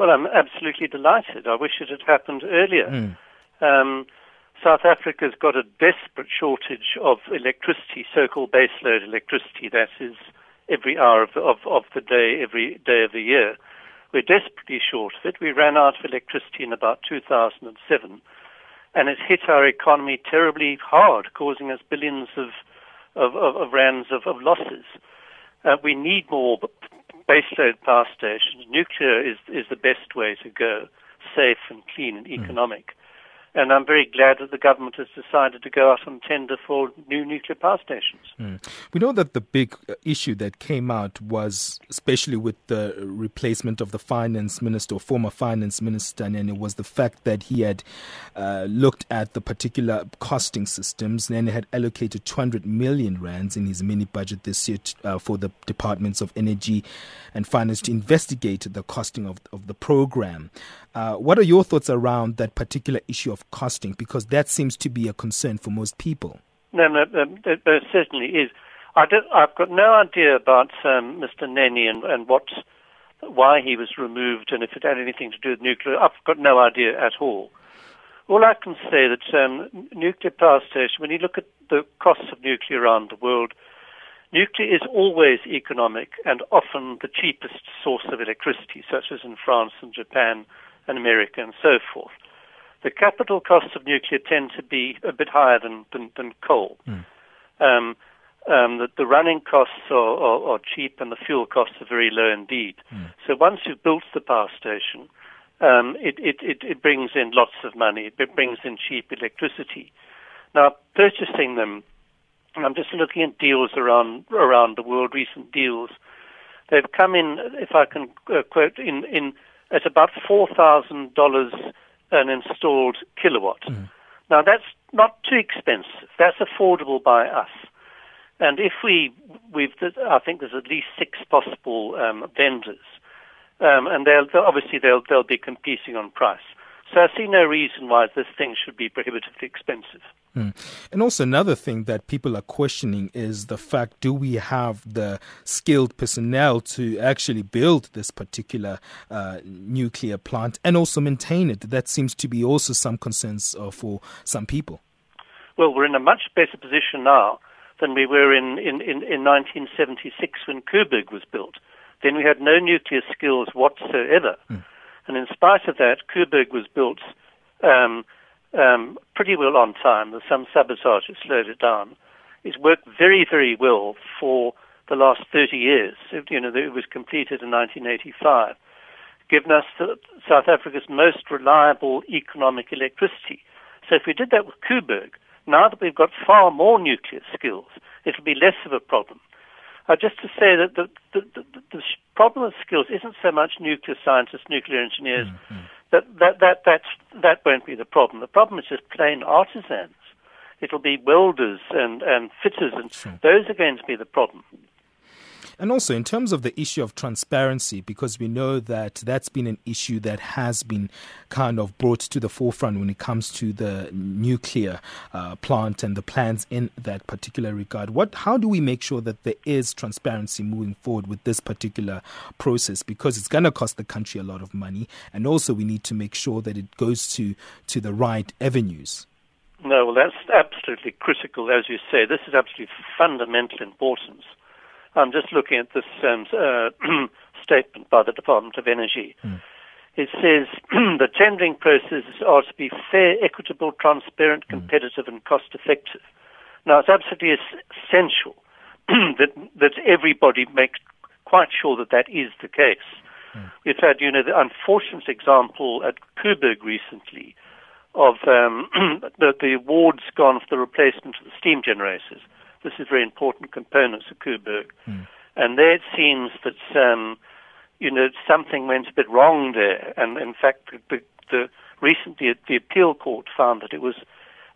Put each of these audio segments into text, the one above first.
Well, I'm absolutely delighted. I wish it had happened earlier. Mm. Um, South Africa's got a desperate shortage of electricity, so-called baseload electricity. That is every hour of, of, of the day, every day of the year. We're desperately short of it. We ran out of electricity in about 2007, and it hit our economy terribly hard, causing us billions of, of, of, of rands of, of losses. Uh, we need more baseload power stations. Nuclear is, is the best way to go, safe and clean and hmm. economic. And I'm very glad that the government has decided to go out on tender for new nuclear power stations. Mm. We know that the big uh, issue that came out was, especially with the replacement of the finance minister or former finance minister, and it was the fact that he had uh, looked at the particular costing systems and had allocated 200 million rands in his mini budget this year uh, for the departments of energy and finance to investigate the costing of, of the program. Uh, what are your thoughts around that particular issue of costing? Because that seems to be a concern for most people. No, no, there, there certainly is. I have got no idea about um, Mr. Nene and, and what, why he was removed and if it had anything to do with nuclear. I've got no idea at all. All I can say that um, nuclear power station, when you look at the costs of nuclear around the world, nuclear is always economic and often the cheapest source of electricity, such as in France and Japan and America and so forth. The capital costs of nuclear tend to be a bit higher than, than, than coal. Mm. Um, um, the, the, running costs are, are, are, cheap and the fuel costs are very low indeed. Mm. So once you've built the power station, um, it, it, it, it, brings in lots of money. It brings in cheap electricity. Now, purchasing them, I'm just looking at deals around around the world, recent deals. They've come in, if I can uh, quote, in, in at about $4,000 an installed kilowatt. Mm. Now, that's not too expensive. That's affordable by us. And if we, we've, I think there's at least six possible um, vendors, um, and they'll, they'll, obviously they'll they'll be competing on price. So I see no reason why this thing should be prohibitively expensive. Mm. And also, another thing that people are questioning is the fact do we have the skilled personnel to actually build this particular uh, nuclear plant and also maintain it? That seems to be also some concerns uh, for some people. Well, we're in a much better position now than we were in, in, in, in 1976 when Koeberg was built. Then we had no nuclear skills whatsoever. Mm. And in spite of that, Koeberg was built um, um, pretty well on time. There's some sabotage that slowed it down. It's worked very, very well for the last 30 years. It, you know, it was completed in 1985, given us the, South Africa's most reliable economic electricity. So if we did that with Koeberg, now that we've got far more nuclear skills, it'll be less of a problem. Uh, just to say that the, the, the, the, problem of skills isn't so much nuclear scientists, nuclear engineers. Mm-hmm. That, that, that, that, that won't be the problem. The problem is just plain artisans. It'll be welders and, and fitters, and sure. those are going to be the problem. And also, in terms of the issue of transparency, because we know that that's been an issue that has been kind of brought to the forefront when it comes to the nuclear uh, plant and the plans in that particular regard. What, how do we make sure that there is transparency moving forward with this particular process? Because it's going to cost the country a lot of money, and also we need to make sure that it goes to to the right avenues. No, well, that's absolutely critical, as you say. This is absolutely fundamental importance. I'm just looking at this um, uh, statement by the Department of Energy. Mm. It says the tendering processes are to be fair, equitable, transparent, hmm. competitive, mm. and cost effective. Now, it's absolutely essential that, that everybody makes quite sure that that is the case. Mm. We've had, you know, the unfortunate example at Koeberg recently of um, the, the awards gone for the replacement of the steam generators. This is a very important component of Koeberg. Mm. And there it seems that, um, you know, something went a bit wrong there. And in fact, the, the, recently the appeal court found that it was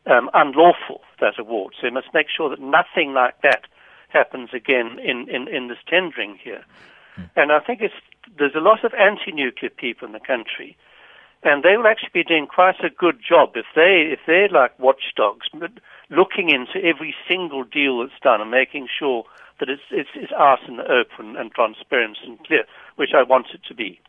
um, unlawful, that award. So you must make sure that nothing like that happens again in, in, in this tendering here. Mm. And I think it's, there's a lot of anti-nuclear people in the country and they will actually be doing quite a good job if they if they're like watchdogs, looking into every single deal that's done and making sure that it's it's, it's out in the open and transparent and clear, which I want it to be.